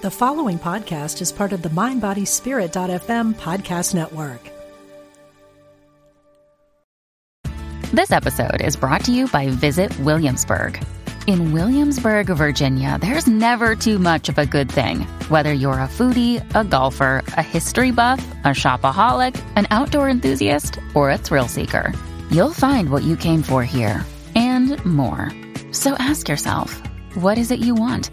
The following podcast is part of the MindBodySpirit.fm podcast network. This episode is brought to you by Visit Williamsburg. In Williamsburg, Virginia, there's never too much of a good thing. Whether you're a foodie, a golfer, a history buff, a shopaholic, an outdoor enthusiast, or a thrill seeker, you'll find what you came for here and more. So ask yourself, what is it you want?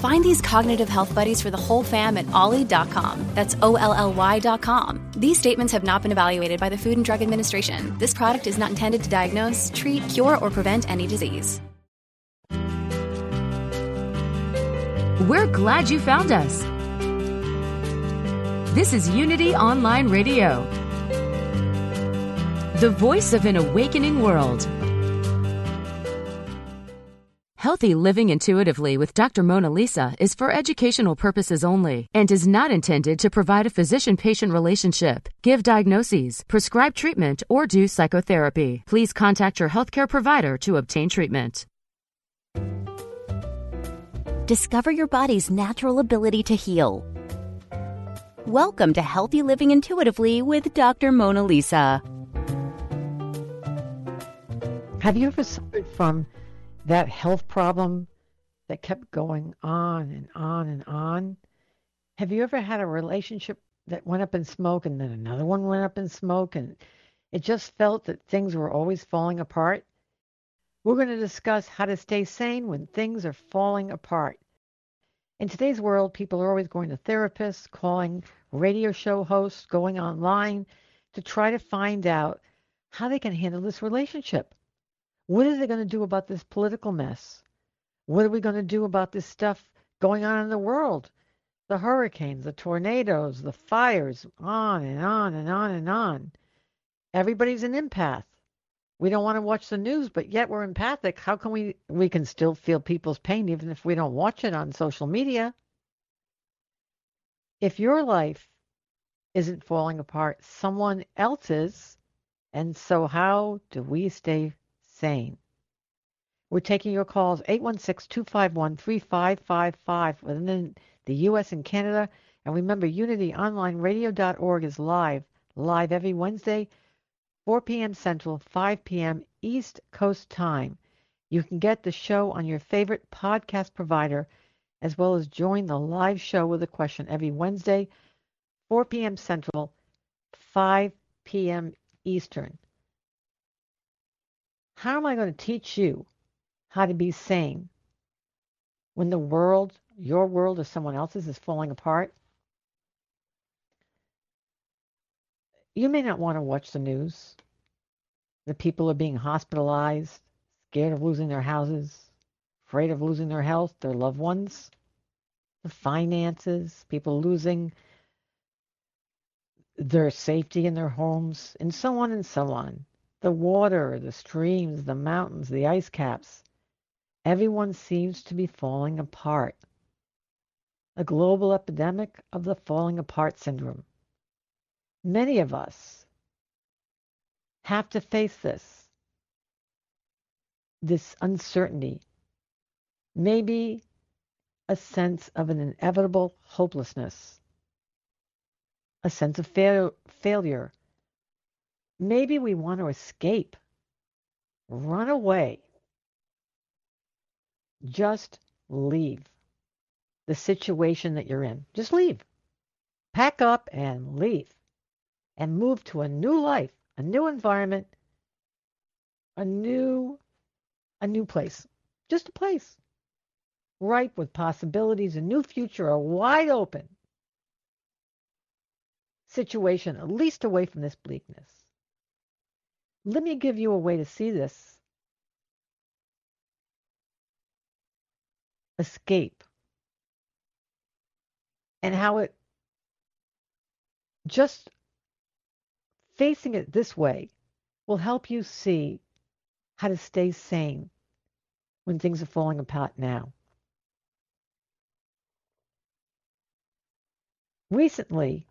Find these cognitive health buddies for the whole fam at olly.com. That's O L L Y.com. These statements have not been evaluated by the Food and Drug Administration. This product is not intended to diagnose, treat, cure, or prevent any disease. We're glad you found us. This is Unity Online Radio, the voice of an awakening world. Healthy Living Intuitively with Dr. Mona Lisa is for educational purposes only and is not intended to provide a physician patient relationship, give diagnoses, prescribe treatment, or do psychotherapy. Please contact your healthcare provider to obtain treatment. Discover your body's natural ability to heal. Welcome to Healthy Living Intuitively with Dr. Mona Lisa. Have you ever suffered from that health problem that kept going on and on and on? Have you ever had a relationship that went up in smoke and then another one went up in smoke and it just felt that things were always falling apart? We're going to discuss how to stay sane when things are falling apart. In today's world, people are always going to therapists, calling radio show hosts, going online to try to find out how they can handle this relationship. What are they going to do about this political mess? What are we going to do about this stuff going on in the world? The hurricanes, the tornadoes, the fires, on and on and on and on. Everybody's an empath. We don't want to watch the news, but yet we're empathic. How can we we can still feel people's pain even if we don't watch it on social media? If your life isn't falling apart, someone else's, and so how do we stay We're taking your calls 816-251-3555 within the US and Canada. And remember, unityonlineradio.org is live, live every Wednesday, 4 p.m. Central, 5 p.m. East Coast time. You can get the show on your favorite podcast provider, as well as join the live show with a question every Wednesday, 4 p.m. Central, 5 p.m. Eastern. How am I going to teach you how to be sane when the world, your world or someone else's, is falling apart? You may not want to watch the news. The people are being hospitalized, scared of losing their houses, afraid of losing their health, their loved ones, the finances, people losing their safety in their homes, and so on and so on the water, the streams, the mountains, the ice caps. Everyone seems to be falling apart. A global epidemic of the falling apart syndrome. Many of us have to face this, this uncertainty, maybe a sense of an inevitable hopelessness, a sense of fail- failure Maybe we want to escape, run away, just leave the situation that you're in. Just leave. Pack up and leave and move to a new life, a new environment, a new a new place. Just a place. Ripe with possibilities, a new future, a wide open situation, at least away from this bleakness. Let me give you a way to see this. Escape. And how it just facing it this way will help you see how to stay sane when things are falling apart now. Recently,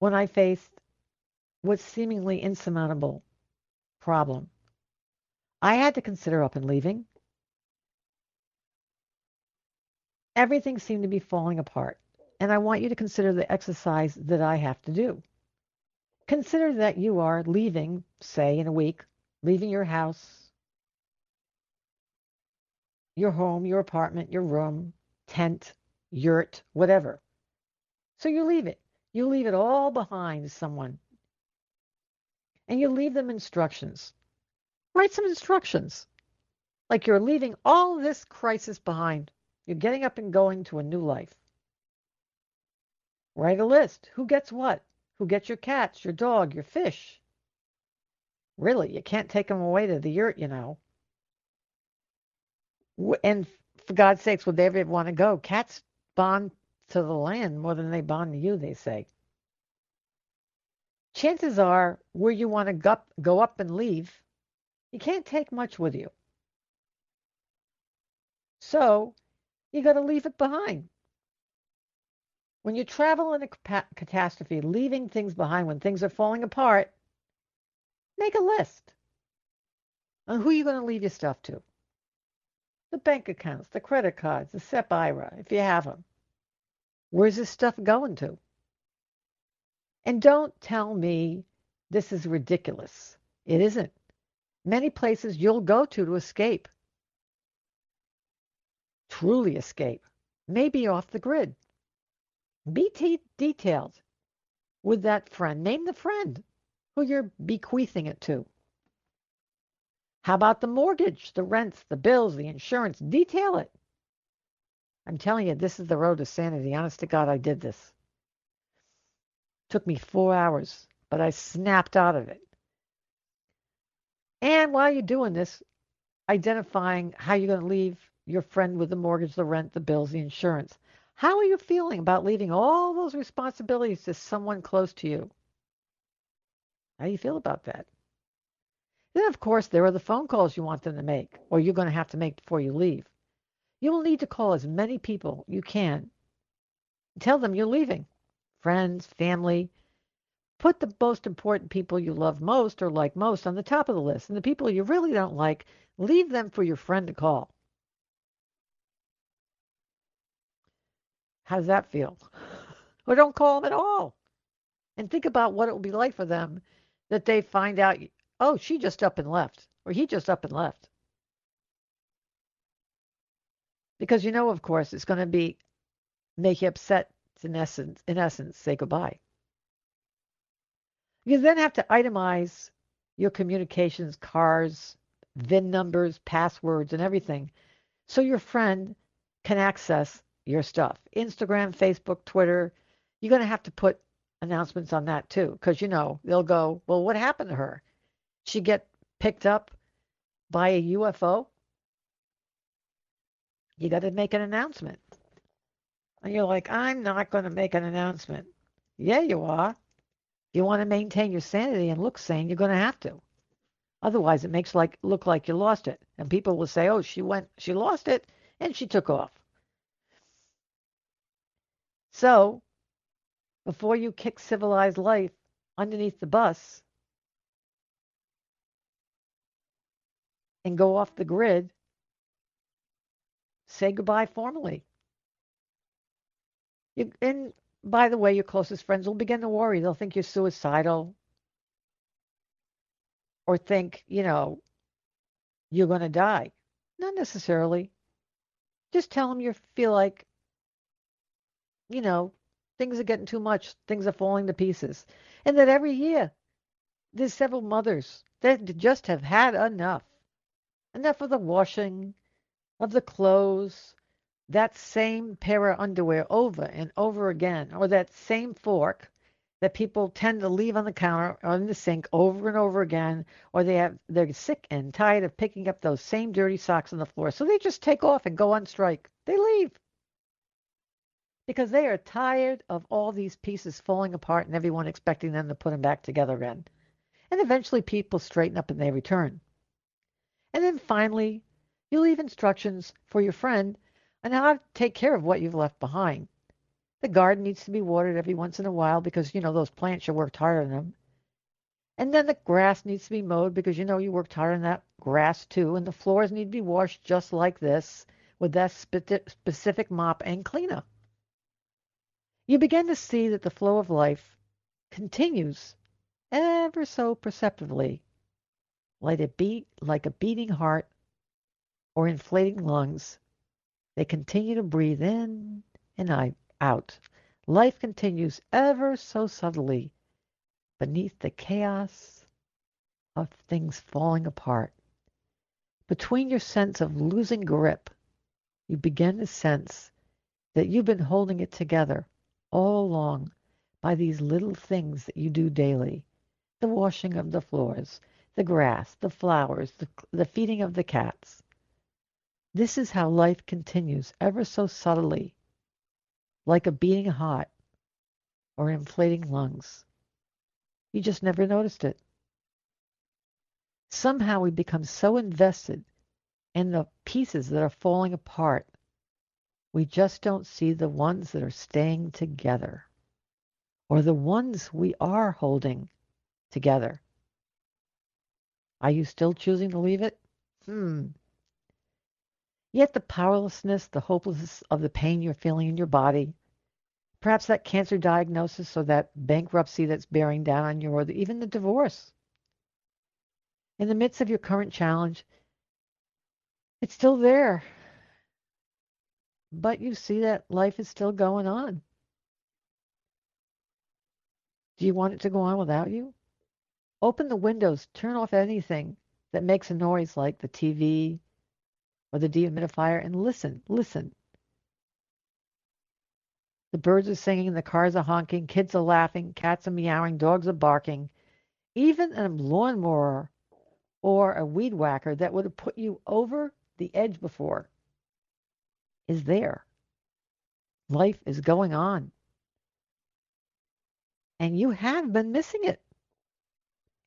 when I faced what seemingly insurmountable problem, I had to consider up and leaving. Everything seemed to be falling apart, and I want you to consider the exercise that I have to do. Consider that you are leaving, say, in a week, leaving your house, your home, your apartment, your room, tent, yurt, whatever. So you leave it. You leave it all behind someone. And you leave them instructions. Write some instructions. Like you're leaving all this crisis behind. You're getting up and going to a new life. Write a list. Who gets what? Who gets your cats, your dog, your fish? Really, you can't take them away to the yurt, you know. And for God's sakes, would they ever want to go? Cats bond to the land more than they bond to you, they say. Chances are, where you want to go up and leave, you can't take much with you. So, you got to leave it behind. When you travel in a catastrophe, leaving things behind when things are falling apart, make a list on who you're going to leave your stuff to. The bank accounts, the credit cards, the SEP IRA, if you have them. Where's this stuff going to? And don't tell me this is ridiculous. It isn't. Many places you'll go to to escape, truly escape, maybe off the grid. Be detailed with that friend. Name the friend who you're bequeathing it to. How about the mortgage, the rents, the bills, the insurance? Detail it. I'm telling you, this is the road to sanity. Honest to God, I did this. Took me four hours, but I snapped out of it. And while you're doing this, identifying how you're going to leave your friend with the mortgage, the rent, the bills, the insurance. How are you feeling about leaving all those responsibilities to someone close to you? How do you feel about that? Then, of course, there are the phone calls you want them to make, or you're going to have to make before you leave. You will need to call as many people you can. Tell them you're leaving. Friends, family. Put the most important people you love most or like most on the top of the list. And the people you really don't like, leave them for your friend to call. How does that feel? Or don't call them at all. And think about what it will be like for them that they find out, oh, she just up and left, or he just up and left. because you know, of course, it's going to be make you upset. In essence, in essence, say goodbye. You then have to itemize your communications, cars, VIN numbers, passwords, and everything, so your friend can access your stuff. Instagram, Facebook, Twitter. You're going to have to put announcements on that too, because you know they'll go, well, what happened to her? She get picked up by a UFO? you got to make an announcement. And you're like, I'm not going to make an announcement. Yeah, you are. If you want to maintain your sanity and look sane, you're going to have to. Otherwise, it makes like look like you lost it, and people will say, "Oh, she went, she lost it, and she took off." So, before you kick civilized life underneath the bus and go off the grid, say goodbye formally. And by the way, your closest friends will begin to worry. They'll think you're suicidal or think, you know, you're going to die. Not necessarily. Just tell them you feel like, you know, things are getting too much, things are falling to pieces. And that every year there's several mothers that just have had enough. Enough of the washing, of the clothes, that same pair of underwear over and over again, or that same fork that people tend to leave on the counter or in the sink over and over again, or they have they're sick and tired of picking up those same dirty socks on the floor. So they just take off and go on strike. They leave. Because they are tired of all these pieces falling apart and everyone expecting them to put them back together again. And eventually people straighten up and they return. And then finally, you leave instructions for your friend on how to take care of what you've left behind. The garden needs to be watered every once in a while because you know those plants you worked hard on them. And then the grass needs to be mowed because you know you worked hard on that grass too. And the floors need to be washed just like this with that specific mop and cleaner. You begin to see that the flow of life continues ever so perceptibly, like a beat, like a beating heart or inflating lungs. They continue to breathe in and out. Life continues ever so subtly beneath the chaos of things falling apart. Between your sense of losing grip, you begin to sense that you've been holding it together all along by these little things that you do daily the washing of the floors, the grass, the flowers, the, the feeding of the cats. This is how life continues ever so subtly, like a beating heart or inflating lungs. You just never noticed it. Somehow we become so invested in the pieces that are falling apart, we just don't see the ones that are staying together or the ones we are holding together. Are you still choosing to leave it? Hmm. Yet the powerlessness, the hopelessness of the pain you're feeling in your body, perhaps that cancer diagnosis or that bankruptcy that's bearing down on you, or even the divorce. In the midst of your current challenge, it's still there. But you see that life is still going on. Do you want it to go on without you? Open the windows, turn off anything that makes a noise like the TV or the dehumidifier and listen, listen. The birds are singing, the cars are honking, kids are laughing, cats are meowing, dogs are barking. Even a lawnmower or a weed whacker that would have put you over the edge before is there. Life is going on. And you have been missing it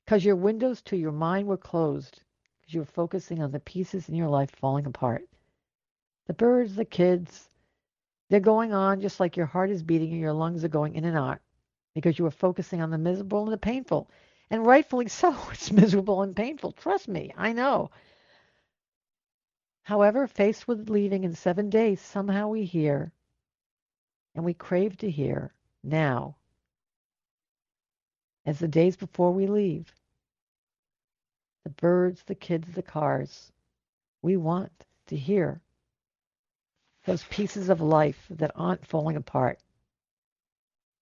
because your windows to your mind were closed because you were focusing on the pieces in your life falling apart. The birds, the kids, they're going on just like your heart is beating and your lungs are going in and out because you were focusing on the miserable and the painful. And rightfully so, it's miserable and painful. Trust me, I know. However, faced with leaving in seven days, somehow we hear, and we crave to hear now as the days before we leave. The birds, the kids, the cars. We want to hear those pieces of life that aren't falling apart.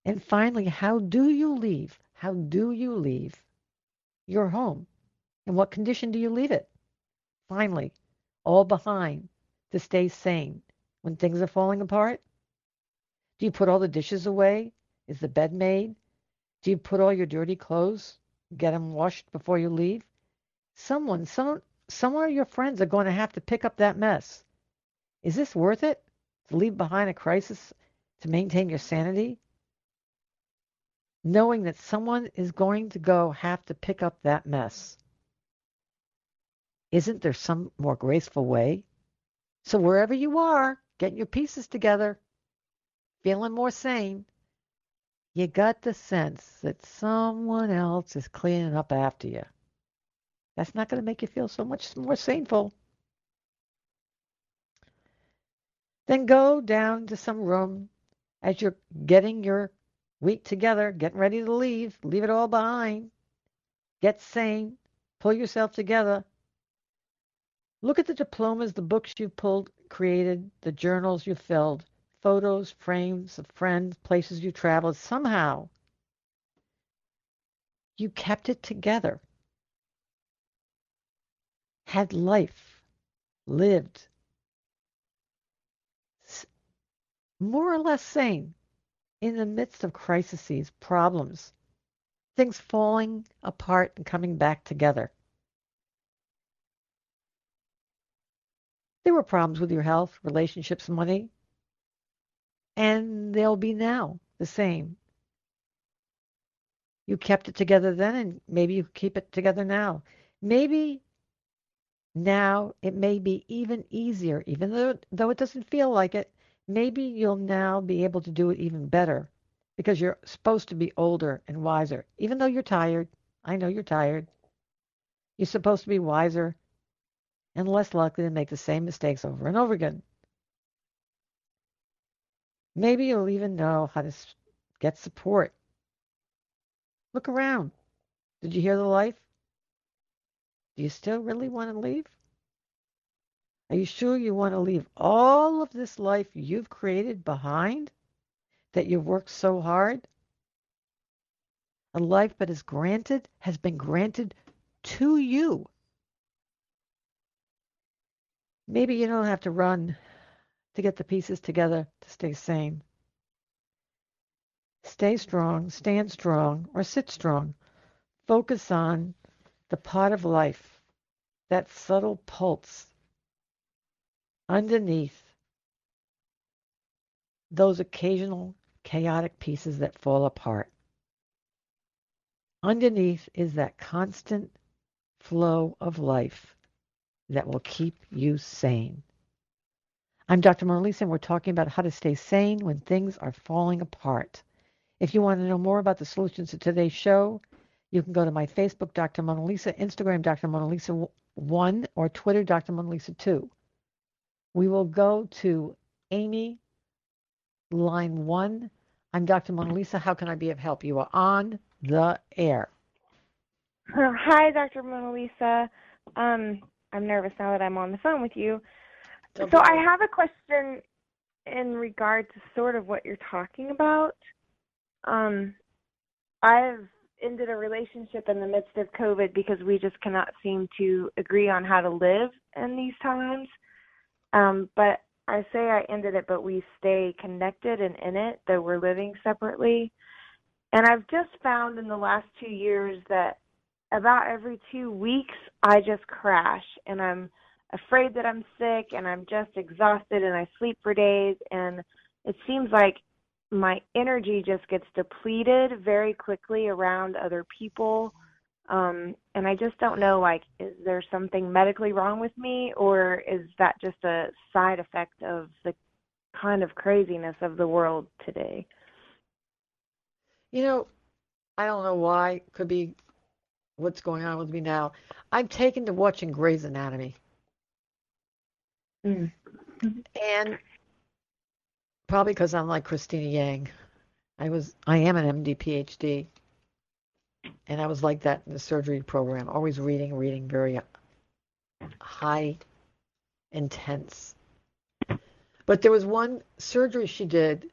And finally, how do you leave? How do you leave your home? In what condition do you leave it? Finally, all behind to stay sane when things are falling apart? Do you put all the dishes away? Is the bed made? Do you put all your dirty clothes, get them washed before you leave? Someone, some, some of your friends are going to have to pick up that mess. Is this worth it to leave behind a crisis to maintain your sanity? Knowing that someone is going to go have to pick up that mess. Isn't there some more graceful way? So wherever you are, getting your pieces together, feeling more sane, you got the sense that someone else is cleaning up after you. That's not going to make you feel so much more sinful. Then go down to some room as you're getting your week together, getting ready to leave, leave it all behind. Get sane, pull yourself together. Look at the diplomas, the books you've pulled, created, the journals you've filled photos, frames of friends, places you traveled, somehow you kept it together, had life, lived, more or less sane in the midst of crises, problems, things falling apart and coming back together. There were problems with your health, relationships, money, and they'll be now the same. You kept it together then, and maybe you keep it together now. Maybe Now it may be even easier, even though, though it doesn't feel like it. Maybe you'll now be able to do it even better because you're supposed to be older and wiser. Even though you're tired, I know you're tired. You're supposed to be wiser and less likely to make the same mistakes over and over again. Maybe you'll even know how to get support. Look around. Did you hear the life? Do you still really want to leave? Are you sure you want to leave all of this life you've created behind that you've worked so hard? A life that is granted, has been granted to you. Maybe you don't have to run to get the pieces together to stay sane. Stay strong, stand strong, or sit strong. Focus on the part of life, that subtle pulse underneath those occasional chaotic pieces that fall apart. Underneath is that constant flow of life that will keep you sane. I'm Dr. Mona Lisa, and we're talking about how to stay sane when things are falling apart. If you want to know more about the solutions to today's show, you can go to my Facebook, Dr. Mona Lisa, Instagram, Dr. Mona Lisa 1, or Twitter, Dr. Mona Lisa 2. We will go to Amy, line 1. I'm Dr. Mona Lisa. How can I be of help? You are on the air. Hi, Dr. Mona Lisa. Um, I'm nervous now that I'm on the phone with you. so I have a question in regard to sort of what you're talking about. Um, I've ended a relationship in the midst of COVID because we just cannot seem to agree on how to live in these times. Um, but I say I ended it, but we stay connected and in it, though we're living separately. And I've just found in the last two years that about every two weeks I just crash and I'm afraid that I'm sick and I'm just exhausted and I sleep for days and it seems like my energy just gets depleted very quickly around other people. Um and i just don't know like is there something medically wrong with me or is that just a side effect of the kind of craziness of the world today? You know i don't know why could be what's going on with me now. I'm taken to watching grey's anatomy. Mm. and probably because i'm like cristina yang i was i am an md phd and I was like that in the surgery program, always reading, reading, very high, intense. But there was one surgery she did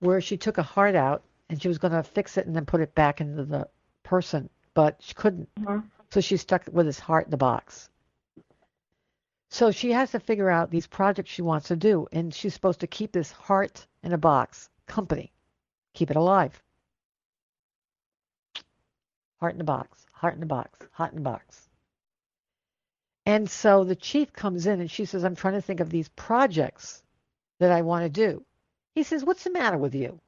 where she took a heart out and she was going to fix it and then put it back into the person, but she couldn't. Mm-hmm. So she stuck with his heart in the box. So she has to figure out these projects she wants to do, and she's supposed to keep this heart in a box company, keep it alive. Heart in the box, heart in the box, heart in the box. And so the chief comes in and she says, I'm trying to think of these projects that I want to do. He says, What's the matter with you?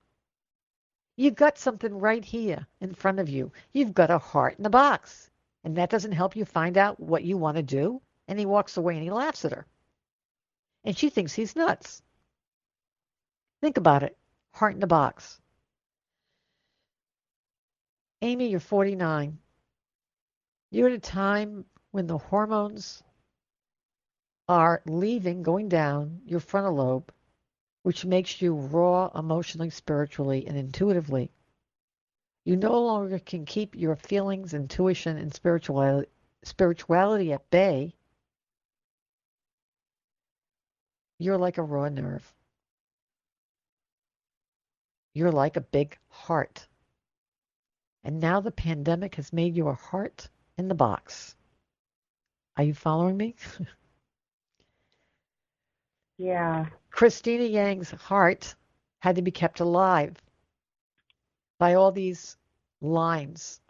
You've got something right here in front of you. You've got a heart in the box. And that doesn't help you find out what you want to do. And he walks away and he laughs at her. And she thinks he's nuts. Think about it heart in the box. Amy, you're 49. You're at a time when the hormones are leaving, going down your frontal lobe, which makes you raw emotionally, spiritually, and intuitively. You no longer can keep your feelings, intuition, and spirituality, spirituality at bay. You're like a raw nerve. You're like a big heart. And now the pandemic has made you a heart in the box. Are you following me? yeah. Cristina Yang's heart had to be kept alive by all these lines.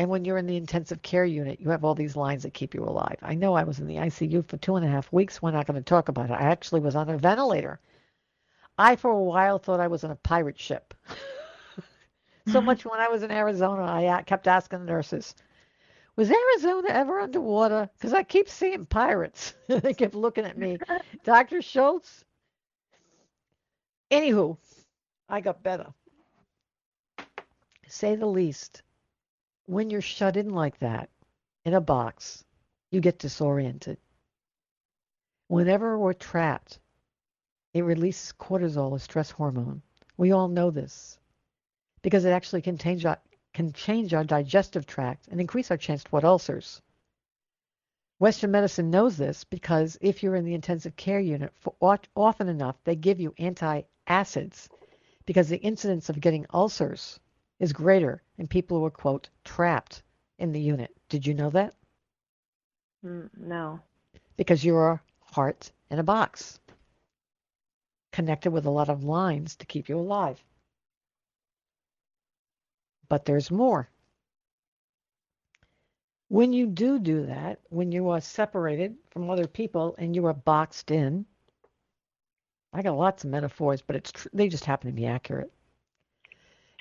And when you're in the intensive care unit, you have all these lines that keep you alive. I know I was in the ICU for two and a half weeks. We're not going to talk about it. I actually was on a ventilator. I, for a while, thought I was on a pirate ship. so much when I was in Arizona, I uh, kept asking the nurses, Was Arizona ever underwater? Because I keep seeing pirates. they keep looking at me. Dr. Schultz? Anywho, I got better. Say the least. When you're shut in like that, in a box, you get disoriented. Whenever we're trapped, it releases cortisol, a stress hormone. We all know this because it actually can change our, can change our digestive tract and increase our chance toward ulcers. Western medicine knows this because if you're in the intensive care unit often enough, they give you antacids because the incidence of getting ulcers is greater in people who are, quote, trapped in the unit. Did you know that? Mm, no. Because you're a heart in a box, connected with a lot of lines to keep you alive. But there's more. When you do do that, when you are separated from other people and you are boxed in, I got lots of metaphors, but it's tr- they just happen to be accurate.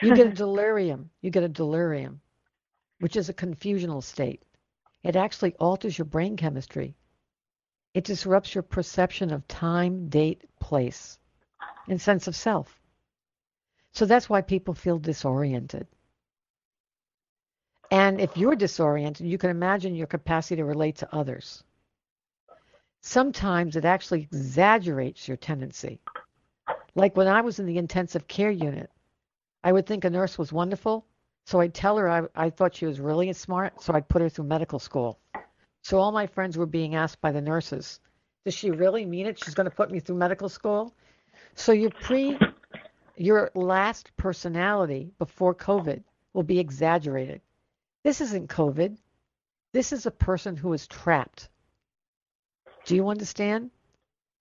You get a delirium. You get a delirium, which is a confusional state. It actually alters your brain chemistry. It disrupts your perception of time, date, place, and sense of self. So that's why people feel disoriented. And if you're disoriented, you can imagine your capacity to relate to others. Sometimes it actually exaggerates your tendency. Like when I was in the intensive care unit, I would think a nurse was wonderful, so I'd tell her I, I thought she was really smart, so I'd put her through medical school. So all my friends were being asked by the nurses, does she really mean it? She's going to put me through medical school? So your pre your last personality before COVID will be exaggerated. This isn't COVID. This is a person who is trapped. Do you understand?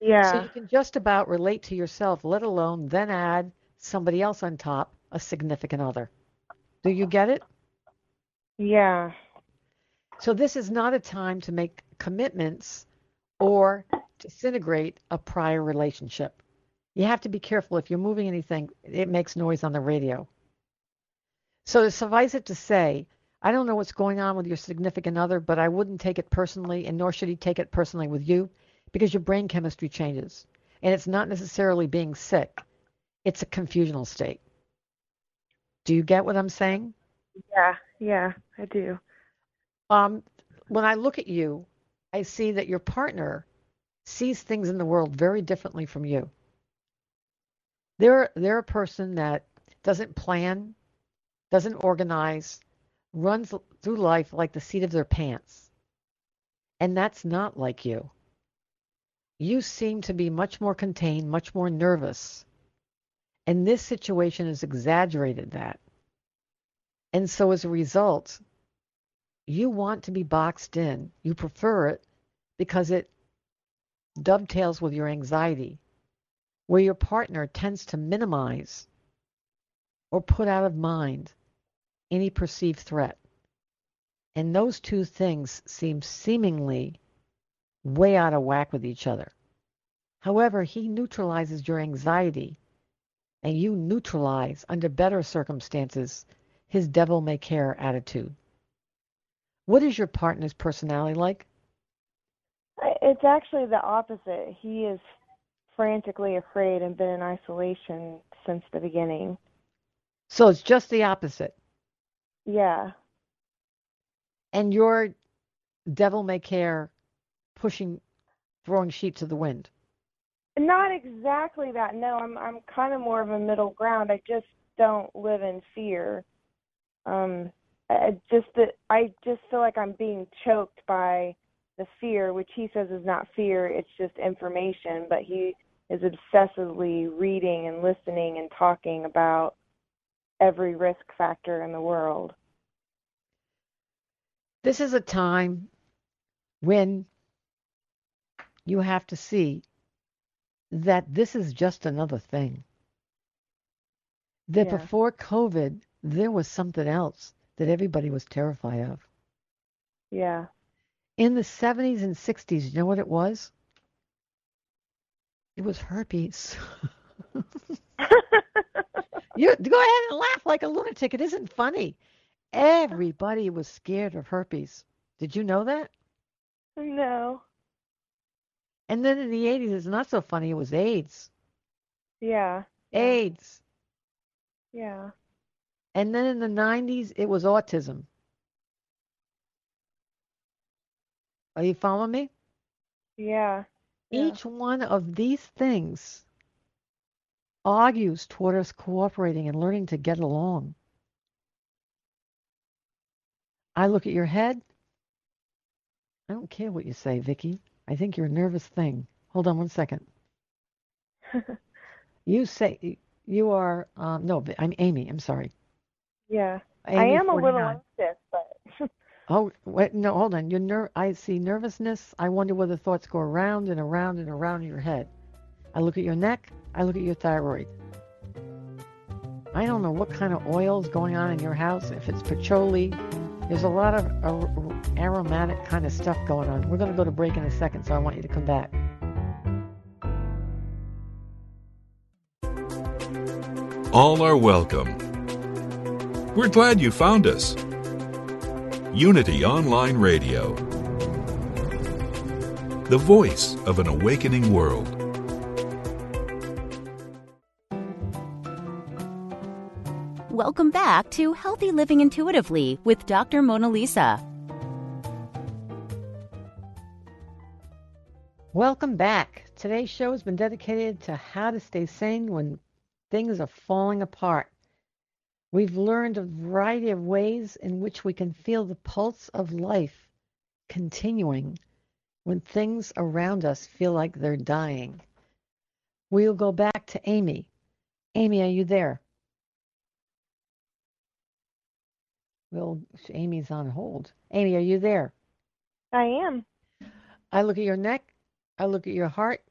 Yeah. So you can just about relate to yourself, let alone then add somebody else on top, a significant other. Do you get it? Yeah. So this is not a time to make commitments or disintegrate a prior relationship. You have to be careful if you're moving anything, it makes noise on the radio. So suffice it to say, I don't know what's going on with your significant other, but I wouldn't take it personally, and nor should he take it personally with you, because your brain chemistry changes. And it's not necessarily being sick, it's a confusional state. Do you get what I'm saying? Yeah, yeah, I do. Um, when I look at you, I see that your partner sees things in the world very differently from you. They're they're a person that doesn't plan, doesn't organize, runs through life like the seat of their pants. And that's not like you. You seem to be much more contained, much more nervous. And this situation has exaggerated that. And so as a result, you want to be boxed in. You prefer it because it dovetails with your anxiety, where your partner tends to minimize or put out of mind any perceived threat. And those two things seem seemingly way out of whack with each other. However, he neutralizes your anxiety, and you neutralize, under better circumstances, his devil may care attitude. What is your partner's personality like? It's actually the opposite. He is frantically afraid and been in isolation since the beginning. So it's just the opposite. Yeah. And your devil may care pushing throwing sheep to the wind. Not exactly that. No, I'm I'm kind of more of a middle ground. I just don't live in fear. Um I just that I just feel like I'm being choked by the fear, which he says is not fear, it's just information, but he is obsessively reading and listening and talking about every risk factor in the world. This is a time when you have to see that this is just another thing. That Yeah. before COVID, there was something else that everybody was terrified of. Yeah. In the 70s and 60s, you know what it was? It was herpes. you go ahead and laugh like a lunatic. It isn't funny. Everybody was scared of herpes. Did you know that? No. And then in the 80s, it's not so funny. It was AIDS. Yeah. AIDS. Yeah. And then in the 90s, it was autism. Are you following me? Yeah. yeah. Each one of these things argues toward us cooperating and learning to get along. I look at your head. I don't care what you say, Vicky. I think you're a nervous thing. Hold on one second. you say you are um, no, I'm Amy. I'm sorry. Yeah, Amy I am 49. a little anxious, but Oh, wait, no, hold on. You're ner- I see nervousness. I wonder whether thoughts go around and around and around in your head. I look at your neck. I look at your thyroid. I don't know what kind of oil's going on in your house. If it's patchouli, there's a lot of ar- aromatic kind of stuff going on. We're going to go to break in a second, so I want you to come back. All are welcome. We're glad you found us. Unity Online Radio, the voice of an awakening world. Welcome back to Healthy Living Intuitively with Dr. Mona Lisa. Welcome back. Today's show has been dedicated to how to stay sane when things are falling apart. We've learned a variety of ways in which we can feel the pulse of life continuing when things around us feel like they're dying. We'll go back to Amy. Amy, are you there? Well, Amy's on hold. Amy, are you there? I am. I look at your neck. I look at your heart.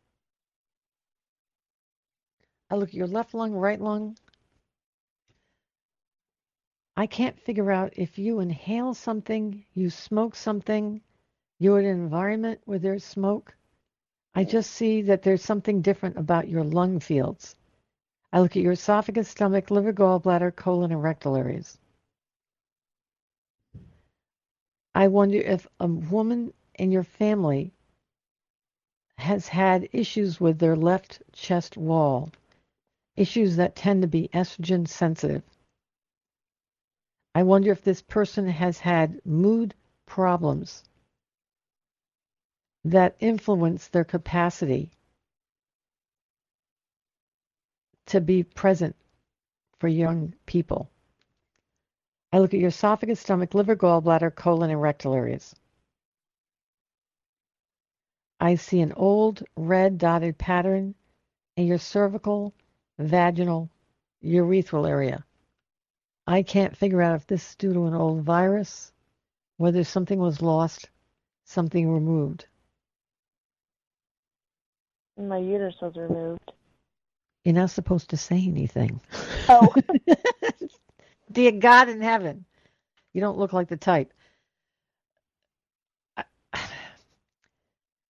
I look at your left lung, right lung. I can't figure out if you inhale something, you smoke something, you're in an environment where there's smoke. I just see that there's something different about your lung fields. I look at your esophagus, stomach, liver, gallbladder, colon, and rectal areas. I wonder if a woman in your family has had issues with their left chest wall, issues that tend to be estrogen sensitive. I wonder if this person has had mood problems that influence their capacity to be present for young people. I look at your esophagus, stomach, liver, gallbladder, colon, and rectal areas. I see an old red dotted pattern in your cervical, vaginal, urethral area. I can't figure out if this is due to an old virus, whether something was lost, something removed. My uterus was removed. You're not supposed to say anything. Oh. Dear God in heaven, you don't look like the type.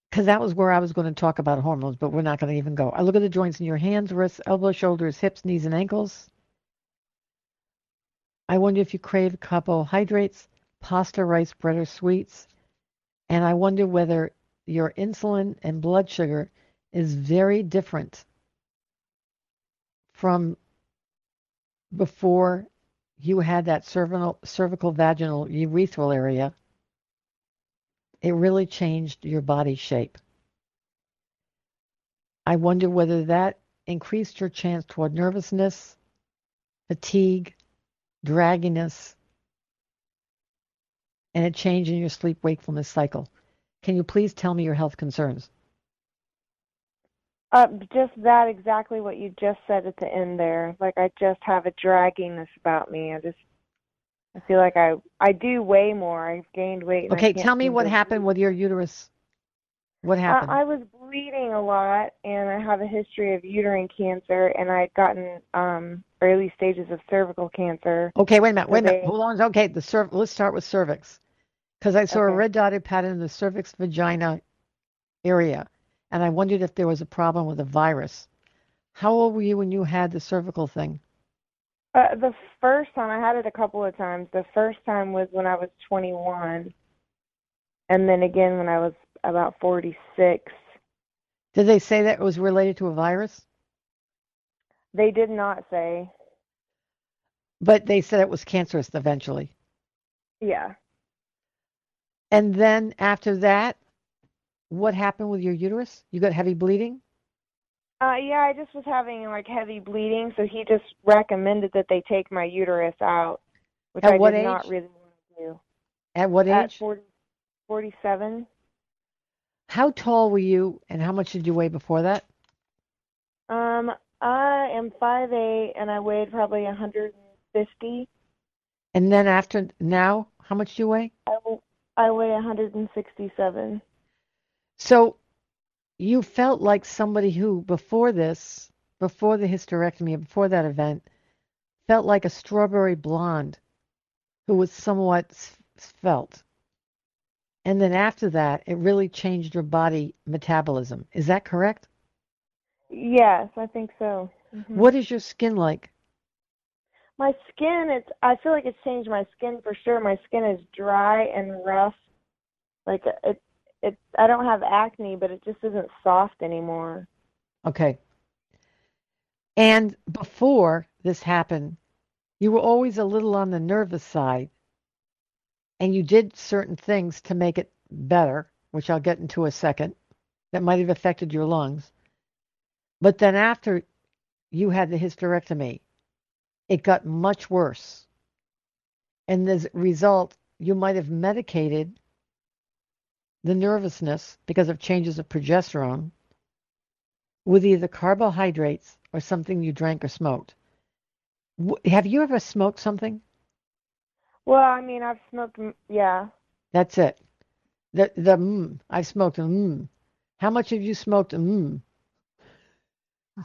Because that was where I was going to talk about hormones, but we're not going to even go. I look at the joints in your hands, wrists, elbows, shoulders, hips, knees, and ankles. I wonder if you crave carbohydrates, pasta, rice, bread, or sweets. And I wonder whether your insulin and blood sugar is very different from before you had that cervical, cervical vaginal urethral area. It really changed your body shape. I wonder whether that increased your chance toward nervousness, fatigue, dragginess, and a change in your sleep wakefulness cycle. Can you please tell me your health concerns? Uh, just that exactly what you just said at the end there. Like I just have a dragginess about me. I just I feel like I I do weigh more. I've gained weight. Okay, tell me what happened with your uterus. What Uh, happened? I was bleeding a lot, and I have a history of uterine cancer, and I'd gotten um, early stages of cervical cancer. okay, wait a minute. Wait a minute. Hold on. Okay, the cerv- let's start with cervix. Because I saw a red dotted pattern in the cervix vagina area, and I wondered if there was a problem with a virus. How old were you when you had the cervical thing? Uh, the first time I had it a couple of times. The first time was when I was 21, and then again when I was about 46. Did they say that it was related to a virus? They did not say. But they said it was cancerous eventually. Yeah. And then after that, what happened with your uterus? You got heavy bleeding? Uh, yeah, I just was having like heavy bleeding, so he just recommended that they take my uterus out, which At I what did age? not really want to do. At what At age? 40, 47. How tall were you and how much did you weigh before that? Um, I am five eight, and I weighed probably 150. And then after now, how much do you weigh? I, I weigh 167. So you felt like somebody who, before this, before the hysterectomy, before that event, felt like a strawberry blonde who was somewhat svelte. And then after that, it really changed your body metabolism. Is that correct? Yes, I think so. Mhm. What is your skin like? My skin, it's I feel like it's changed my skin for sure. My skin is dry and rough. Like it it I don't have acne, but it just isn't soft anymore. Okay. And before this happened, you were always a little on the nervous side, and you did certain things to make it better, which I'll get into a second, that might have affected your lungs. But then after you had the hysterectomy, it got much worse. And as a result, you might have medicated the nervousness because of changes of progesterone with either carbohydrates or something you drank or smoked. Have you ever smoked something? Well, I mean, I've smoked yeah. That's it. The the mm, I've smoked mm. How much have you smoked mm?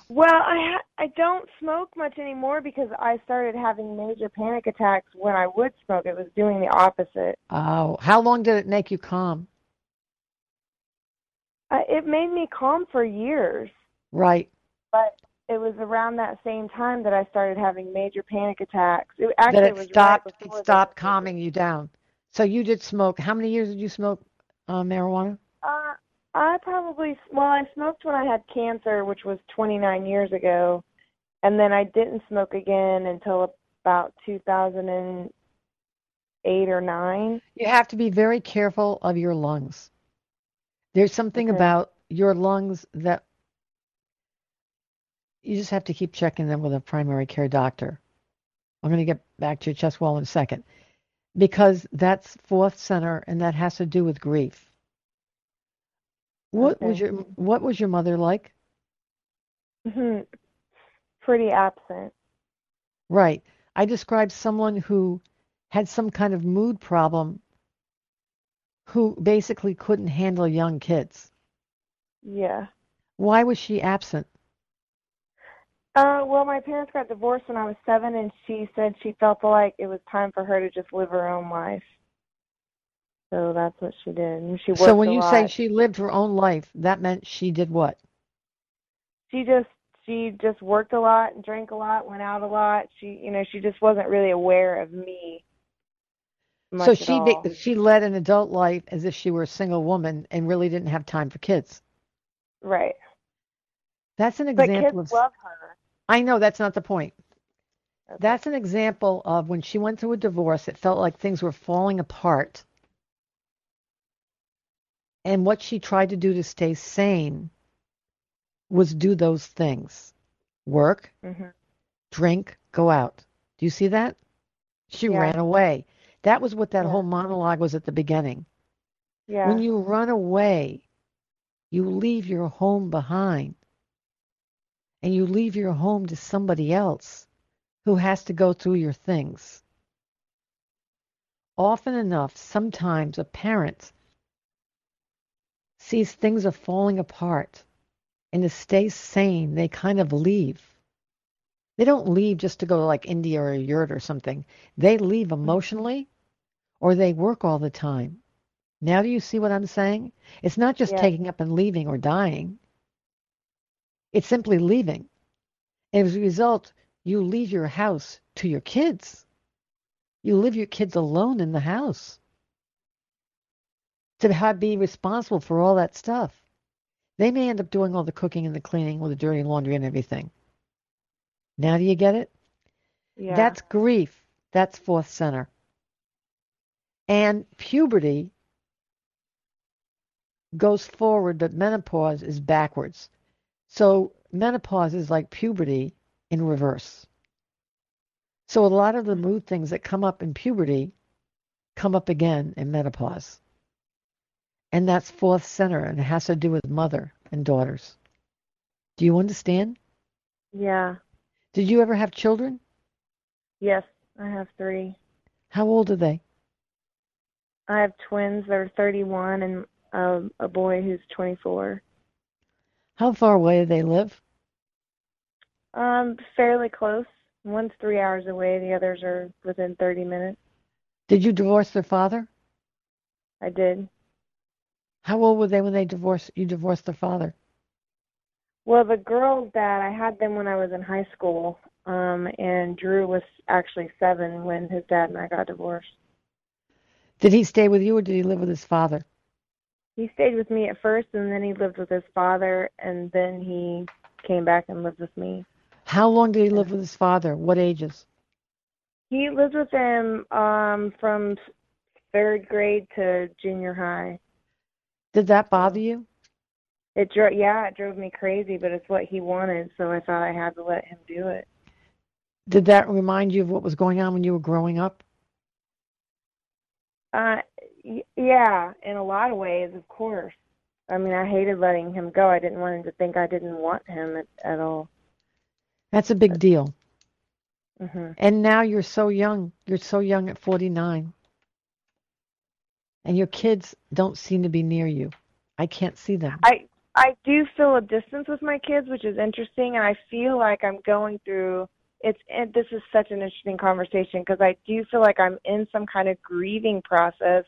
Well, I ha- I don't smoke much anymore because I started having major panic attacks when I would smoke. It was doing the opposite. Oh, how long did it make you calm? It made me calm for years, Right. but it was around that same time that I started having major panic attacks. It actually that it was stopped right it stopped calming you down. So you did smoke. How many years did you smoke uh, marijuana? Uh, I probably well, I smoked when I had cancer, which was 29 years ago, and then I didn't smoke again until about 2008 or nine. You have to be very careful of your lungs. There's something Okay. about your lungs that you just have to keep checking them with a primary care doctor. I'm going to get back to your chest wall in a second because that's fourth center and that has to do with grief. What was your what was your mother like? Mhm. Pretty absent. Right. I described someone who had some kind of mood problem who basically couldn't handle young kids. Yeah. Why was she absent? Uh, well, my parents got divorced when I was seven, and she said she felt like it was time for her to just live her own life. So that's what she did. And she worked So when you lot. say she lived her own life, that meant she did what? she just she just worked a lot and drank a lot, went out a lot. She, you know, she just wasn't really aware of me. So she she led an adult life as if she were a single woman and really didn't have time for kids. right. That's an example But kids of love her. I know that's not the point. Okay. That's an example of when she went through a divorce, it felt like things were falling apart. And what she tried to do to stay sane was do those things work, hmm drink, go out. Do you see that? She Yeah. ran away. That was what that Yeah. whole monologue was at the beginning. Yeah. When you run away, you leave your home behind. And you leave your home to somebody else who has to go through your things. Often enough, sometimes a parent sees things are falling apart, and to stay sane, they kind of leave. They don't leave just to go to like India or a yurt or something. They leave hmm. emotionally, or they work all the time. Now, do you see what I'm saying? It's not just Yeah. taking up and leaving or dying. It's simply leaving. And as a result, you leave your house to your kids. You leave your kids alone in the house to have, be responsible for all that stuff. They may end up doing all the cooking and the cleaning with the dirty laundry and everything. Now do you get it? Yeah. That's grief. That's fourth center. And puberty goes forward, but menopause is backwards. So menopause is like puberty in reverse. So a lot of the mood things that come up in puberty come up again in menopause. And that's fourth center and it has to do with mother and daughters. Do you understand? Yeah. Did you ever have children? Yes, I have three. How old are they? I have twins that are 31 and um, a boy who's 24. How far away do they live? Um, fairly close. One's three hours away. The others are within 30 minutes. Did you divorce their father? I did. How old were they when they divorced? You divorced their father. Well, the girls that I had them when I was in high school, um, and Drew was actually seven when his dad and I got divorced. Did he stay with you or did he live with his father? He stayed with me at first, and then he lived with his father, and then he came back and lived with me. How long did he live with his father? What ages? He lived with him um, from third grade to junior high. Did that bother you? It drove, yeah, it drove me crazy, but it's what he wanted, so I thought I had to let him do it. Did that remind you of what was going on when you were growing up? Uh, y- yeah, in a lot of ways, of course. I mean, I hated letting him go. I didn't want him to think I didn't want him at, at all. That's a big deal. hmm And now you're so young. You're so young at 49. And your kids don't seem to be near you. I can't see them. I I do feel a distance with my kids, which is interesting, and I feel like I'm going through. It's and this is such an interesting conversation because I do feel like I'm in some kind of grieving process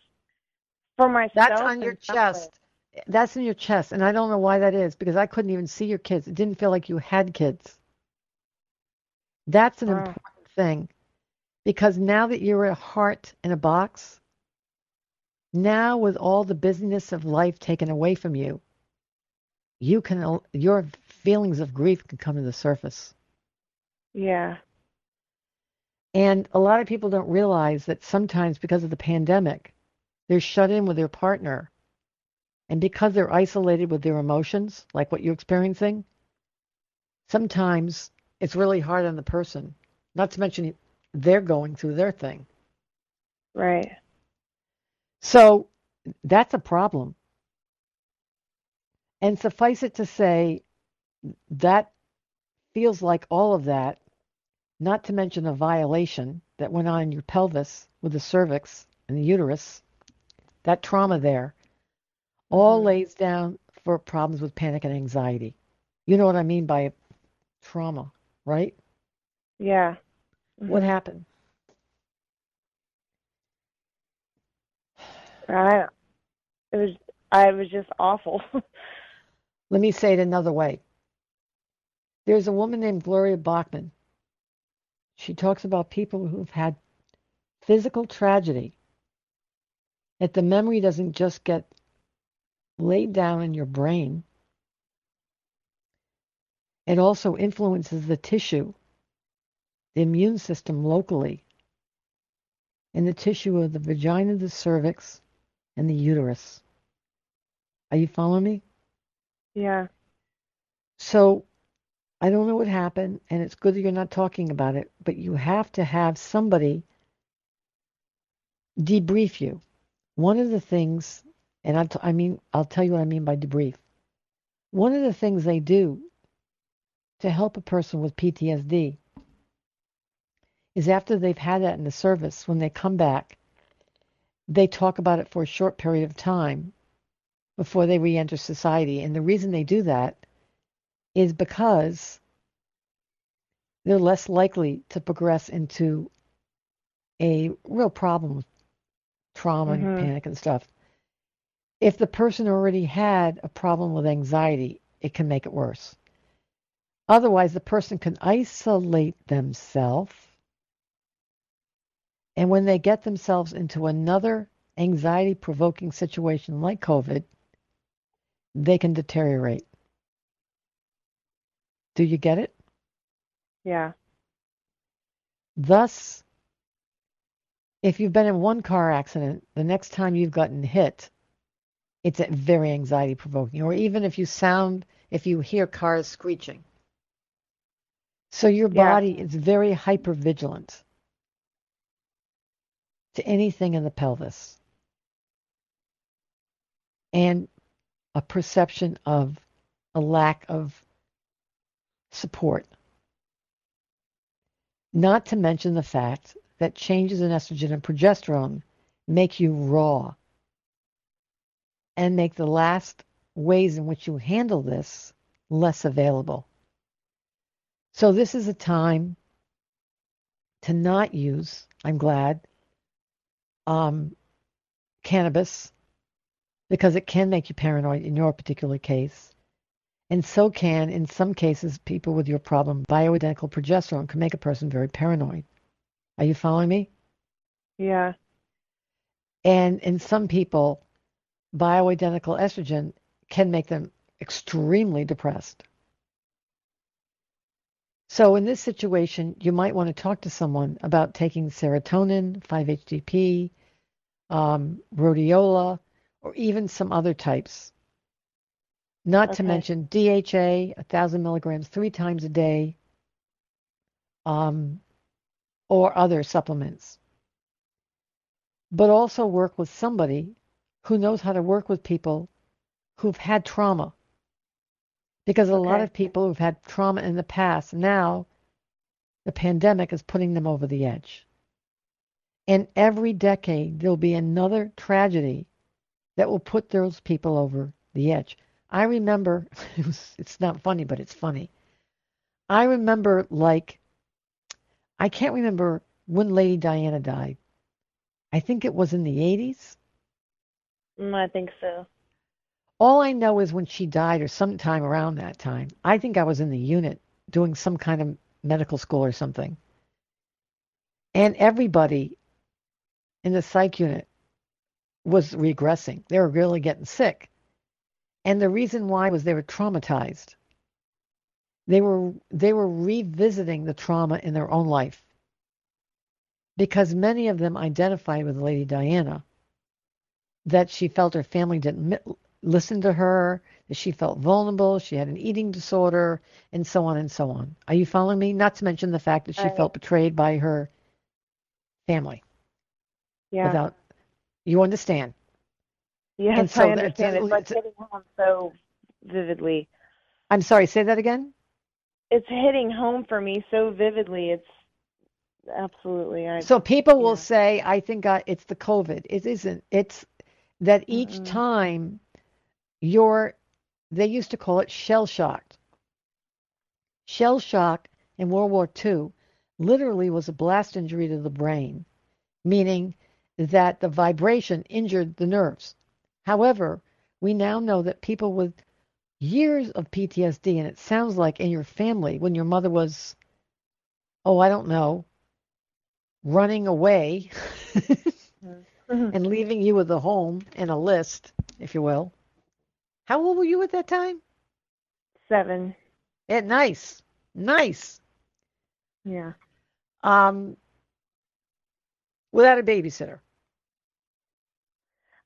for myself. That's on your in some way. chest. That's in your chest. And I don't know why that is because I couldn't even see your kids. It didn't feel like you had kids. That's an Wow. important thing because now that you're a heart in a box, now with all the busyness of life taken away from you, you can your feelings of grief can come to the surface. Yeah. And a lot of people don't realize that sometimes because of the pandemic, they're shut in with their partner. And because they're isolated with their emotions, like what you're experiencing, sometimes it's really hard on the person. Not to mention they're going through their thing. Right. So that's a problem. And suffice it to say, that feels like all of that, not to mention a violation that went on in your pelvis with the cervix and the uterus, that trauma there, all Mhm. lays down for problems with panic and anxiety. You know what I mean by trauma, right? Yeah. What Mhm. happened? I it was I was just awful. Let me say it another way. There's a woman named Gloria Bachmann. She talks about people who've had physical tragedy. That the memory doesn't just get laid down in your brain, it also influences the tissue, the immune system locally, in the tissue of the vagina, the cervix, and the uterus. Are you following me? Yeah. So I don't know what happened, and it's good that you're not talking about it, but you have to have somebody debrief you. One of the things, and I, t- I mean, I'll tell you what I mean by debrief. One of the things they do to help a person with PTSD is after they've had that in the service, when they come back, they talk about it for a short period of time before they re enter society. And the reason they do that is because they're less likely to progress into a real problem with trauma Mhm. and panic and stuff. If the person already had a problem with anxiety, it can make it worse. Otherwise, the person can isolate themselves. And when they get themselves into another anxiety provoking situation like COVID, they can deteriorate. Do you get it? Yeah. Thus, if you've been in one car accident, the next time you've gotten hit, it's very anxiety provoking. Or even if you sound, if you hear cars screeching. So your body Yeah. is very hyper vigilant to anything in the pelvis. And a perception of a lack of support. Not to mention the fact that changes in estrogen and progesterone make you raw and make the last ways in which you handle this less available. So, this is a time to not use, I'm glad, um, cannabis because it can make you paranoid in your particular case. And so can, in some cases, people with your problem, bioidentical progesterone can make a person very paranoid. Are you following me? Yeah. And in some people, bioidentical estrogen can make them extremely depressed. So, in this situation, you might want to talk to someone about taking serotonin, 5-HTP, um, rhodiola, or even some other types. Not to mention DHA, 1,000 milligrams three times a day, um, or other supplements. But also work with somebody who knows how to work with people who've had trauma. Because a lot of people who've had trauma in the past, now the pandemic is putting them over the edge. And every decade, there'll be another tragedy that will put those people over the edge. I remember, it was, it's not funny, but it's funny. I remember, like, I can't remember when Lady Diana died. I think it was in the 80s. Mm, I think so. All I know is when she died, or sometime around that time, I think I was in the unit doing some kind of medical school or something. And everybody in the psych unit was regressing. They were really getting sick. And the reason why was they were traumatized. They were they were revisiting the trauma in their own life. Because many of them identified with Lady Diana that she felt her family didn't listen to her, that she felt vulnerable, she had an eating disorder, and so on and so on. Are you following me? Not to mention the fact that she felt betrayed by her family Yeah. without you understand. yes, and so I understand. It's like it's- hitting home so vividly. I'm sorry, say that again? It's hitting home for me so vividly. It's absolutely. I, So people will say, I think I, it's the COVID. It isn't. It's that each Mm-mm. time you're, they used to call it shell shocked. Shell shock in World War II literally was a blast injury to the brain, meaning that the vibration injured the nerves. However, we now know that people with years of PTSD, and it sounds like in your family, when your mother was, oh, I don't know, running away and leaving you with a home and a list, if you will. How old were you at that time? Seven. Yeah, nice, nice. Yeah. Um, without a babysitter.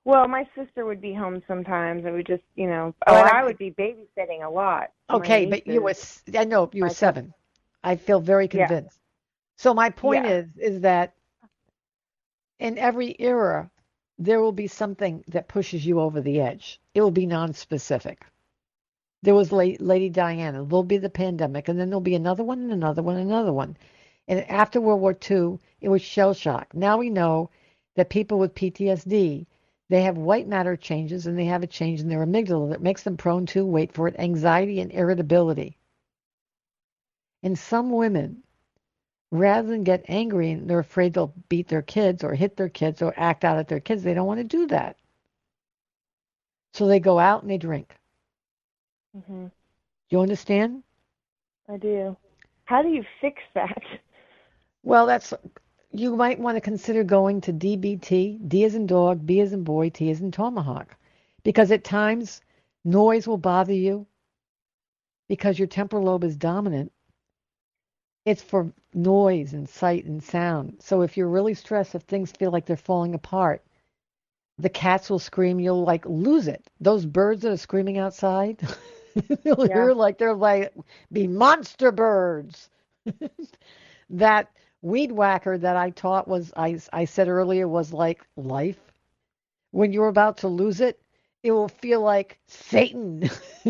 Well, my sister would be home sometimes, and we just, you know, Oh, and I- I would be babysitting a lot. Okay, but you were, I know you were seven. I feel very Yeah. convinced. So my point Yeah. is, is that in every era, there will be something that pushes you over the edge. It will be non-specific. There was Lady Diana. There'll be the pandemic, and then there'll be another one, and another one, and another one. And after World War II, it was shell shock. Now we know that people with PTSD, they have white matter changes, and they have a change in their amygdala that makes them prone to, wait for it, anxiety and irritability. And some women, rather than get angry and they're afraid they'll beat their kids or hit their kids or act out at their kids, they don't want to do that. So they go out and they drink. Mm-hmm. You understand? I do. How do you fix that? Well, that's you might want to consider going to DBT, D as in dog, B as in boy, T as in tomahawk, because at times noise will bother you because your temporal lobe is dominant. It's for noise and sight and sound. So if you're really stressed, if things feel like they're falling apart, the cats will scream, you'll like lose it. Those birds that are screaming outside, you'll yeah. hear like they're like be monster birds. that weed whacker that I taught was I I said earlier was like life. When you're about to lose it, it will feel like Satan.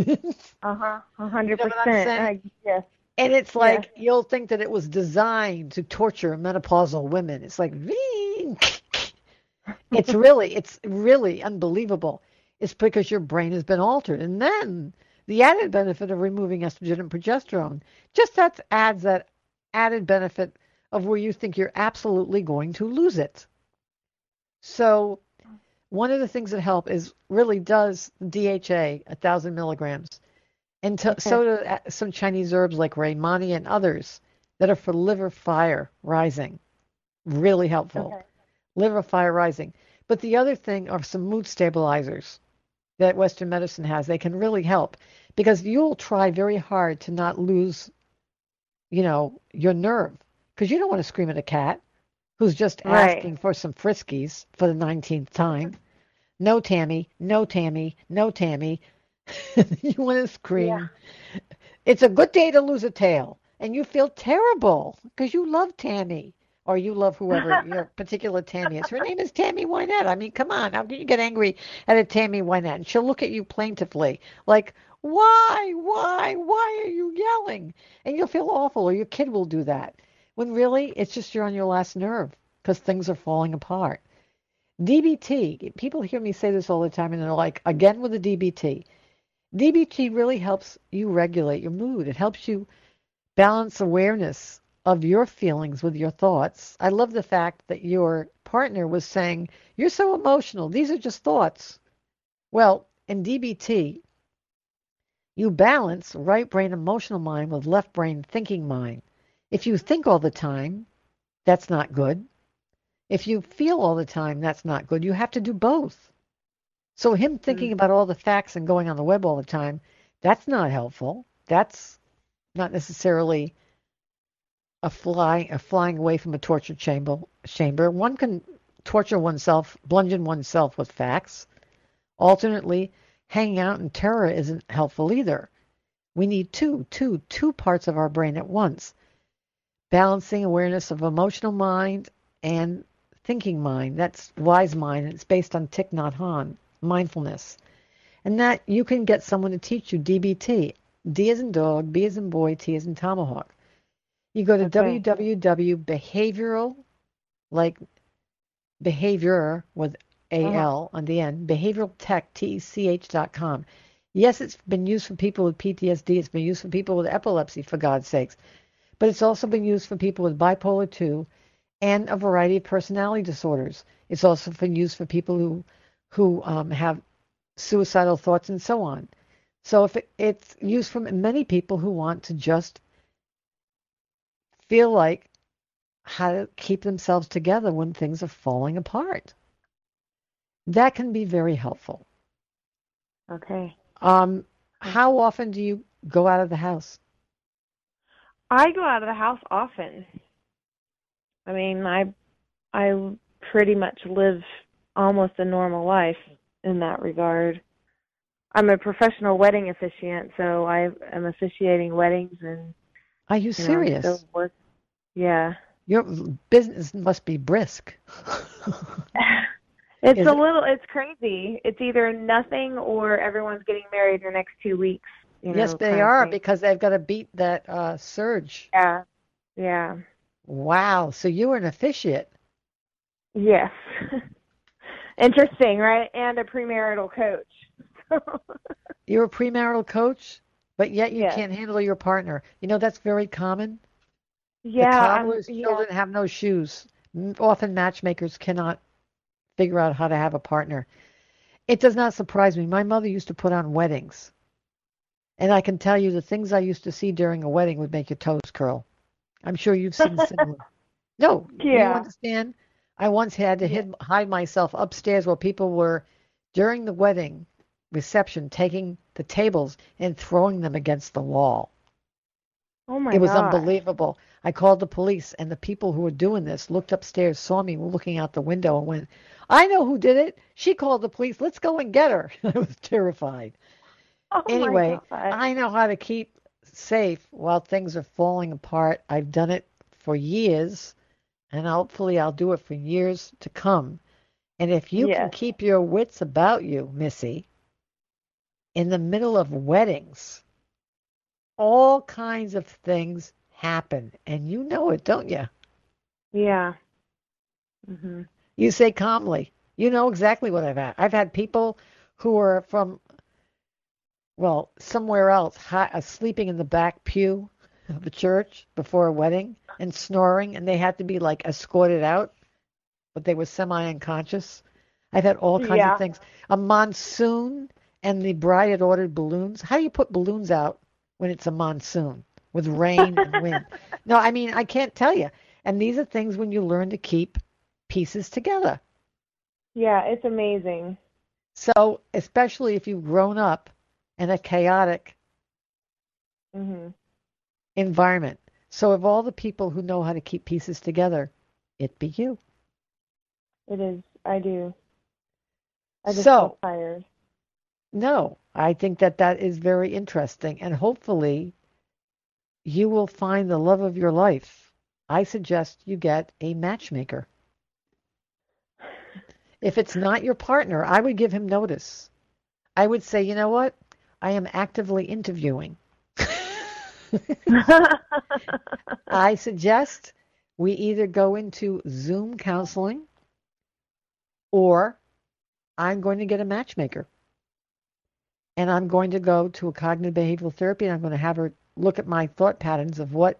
uh huh. A hundred percent. Yes. And it's like yeah. you'll think that it was designed to torture menopausal women. It's like it's really it's really unbelievable. It's because your brain has been altered. And then the added benefit of removing estrogen and progesterone just that adds that added benefit of where you think you're absolutely going to lose it. So one of the things that help is really does DHA, a thousand milligrams, and to, okay. so do uh, some Chinese herbs like Rehmannia and others that are for liver fire rising. Really helpful. Okay. Liver fire rising. But the other thing are some mood stabilizers that Western medicine has. They can really help because you'll try very hard to not lose, you know, your nerve because you don't want to scream at a cat who's just right. asking for some friskies for the 19th time. No, Tammy. No, Tammy. No, Tammy. you want to scream. Yeah. It's a good day to lose a tail, and you feel terrible because you love Tammy or you love whoever your particular Tammy is. Her name is Tammy Wynette. I mean, come on. How can you get angry at a Tammy Wynette? And she'll look at you plaintively, like, why, why, why are you yelling? And you'll feel awful, or your kid will do that when really it's just you're on your last nerve because things are falling apart. DBT, people hear me say this all the time and they're like, again with the DBT. DBT really helps you regulate your mood. It helps you balance awareness of your feelings with your thoughts. I love the fact that your partner was saying, You're so emotional. These are just thoughts. Well, in DBT, you balance right brain emotional mind with left brain thinking mind. If you think all the time, that's not good. If you feel all the time, that's not good. You have to do both. So him thinking mm. about all the facts and going on the web all the time, that's not helpful. That's not necessarily a flying a flying away from a torture chamber chamber. One can torture oneself, bludgeon oneself with facts. Alternately, hanging out in terror isn't helpful either. We need two, two, two parts of our brain at once balancing awareness of emotional mind and thinking mind. That's wise mind, it's based on Thich Nhat Hanh, mindfulness. And that you can get someone to teach you DBT. D as in dog, B as in boy, T as in tomahawk. You go to okay. www.behavioral, like behavior with A L uh-huh. on the end, behavioraltech, T-E-C-H dot com. Yes, it's been used for people with PTSD. It's been used for people with epilepsy, for God's sakes but it's also been used for people with bipolar 2 and a variety of personality disorders. It's also been used for people who who um, have suicidal thoughts and so on. So if it, it's used for many people who want to just feel like how to keep themselves together when things are falling apart. That can be very helpful. Okay. Um, how often do you go out of the house? I go out of the house often. I mean, I I pretty much live almost a normal life in that regard. I'm a professional wedding officiant, so I am officiating weddings and. Are you, you serious? Know, work. Yeah. Your business must be brisk. it's Is a little. It's crazy. It's either nothing or everyone's getting married in the next two weeks. You know, yes, they are because they've got to beat that uh, surge. Yeah, yeah. Wow. So you were an officiate. Yes. Interesting, right? And a premarital coach. You're a premarital coach, but yet you yes. can't handle your partner. You know that's very common. Yeah. The cobbler's yeah. children have no shoes. Often matchmakers cannot figure out how to have a partner. It does not surprise me. My mother used to put on weddings And I can tell you the things I used to see during a wedding would make your toes curl. I'm sure you've seen similar. No, you Yeah. understand? I once had to hid, hide myself upstairs while people were, during the wedding reception, taking the tables and throwing them against the wall. Oh my god. it was gosh. unbelievable. I called the police, and the people who were doing this looked upstairs, saw me looking out the window, and went, I know who did it. She called the police. Let's go and get her. I was terrified. Oh anyway, I know how to keep safe while things are falling apart. I've done it for years, and hopefully I'll do it for years to come. And if you can keep your wits about you, Missy, in the middle of weddings, all kinds of things happen, and you know it, don't you? Yeah. Mhm. You say calmly. You know exactly what I've had. I've had people who are from, well, somewhere else, hi, uh, sleeping in the back pew of the church before a wedding and snoring, and they had to be like escorted out, but they were semi unconscious. I've had all kinds Yeah. of things. A monsoon, and the bride had ordered balloons. How do you put balloons out when it's a monsoon with rain and wind? No, I mean, I can't tell you. And these are things when you learn to keep pieces together. Yeah, it's amazing. So, especially if you've grown up in a chaotic Mhm. environment. So, of all the people who know how to keep pieces together, it be you. It is. I do. I just So- feel tired. No, I think that that is very interesting. And hopefully, you will find the love of your life. I suggest you get a matchmaker. If it's not your partner, I would give him notice. I would say, you know what? I am actively interviewing. I suggest we either go into Zoom counseling or I'm going to get a matchmaker. And I'm going to go to a cognitive behavioral therapy and I'm going to have her look at my thought patterns of what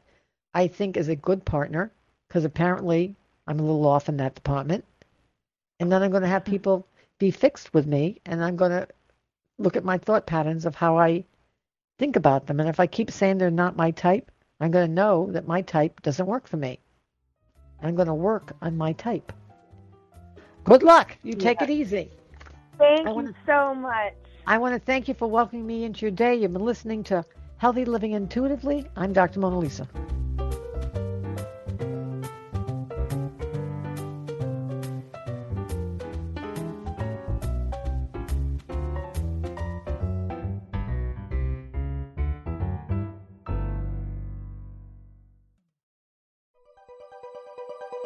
I think is a good partner because apparently I'm a little off in that department. And then I'm going to have mm-hmm. people be fixed with me and I'm going to look at my thought patterns of how I think about them. And if I keep saying they're not my type, I'm going to know that my type doesn't work for me. I'm going to work on my type. Good luck. You take it easy. Thank you wanna- so much. I want to thank you for welcoming me into your day. You've been listening to Healthy Living Intuitively. I'm Dr. Mona Lisa.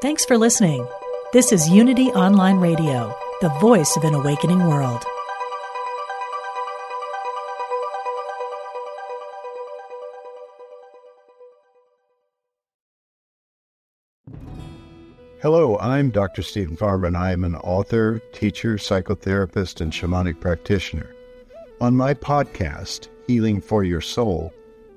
Thanks for listening. This is Unity Online Radio, the voice of an awakening world. Hello, I'm Dr. Steven Farmer, and I am an author, teacher, psychotherapist, and shamanic practitioner. On my podcast, Healing for Your Soul,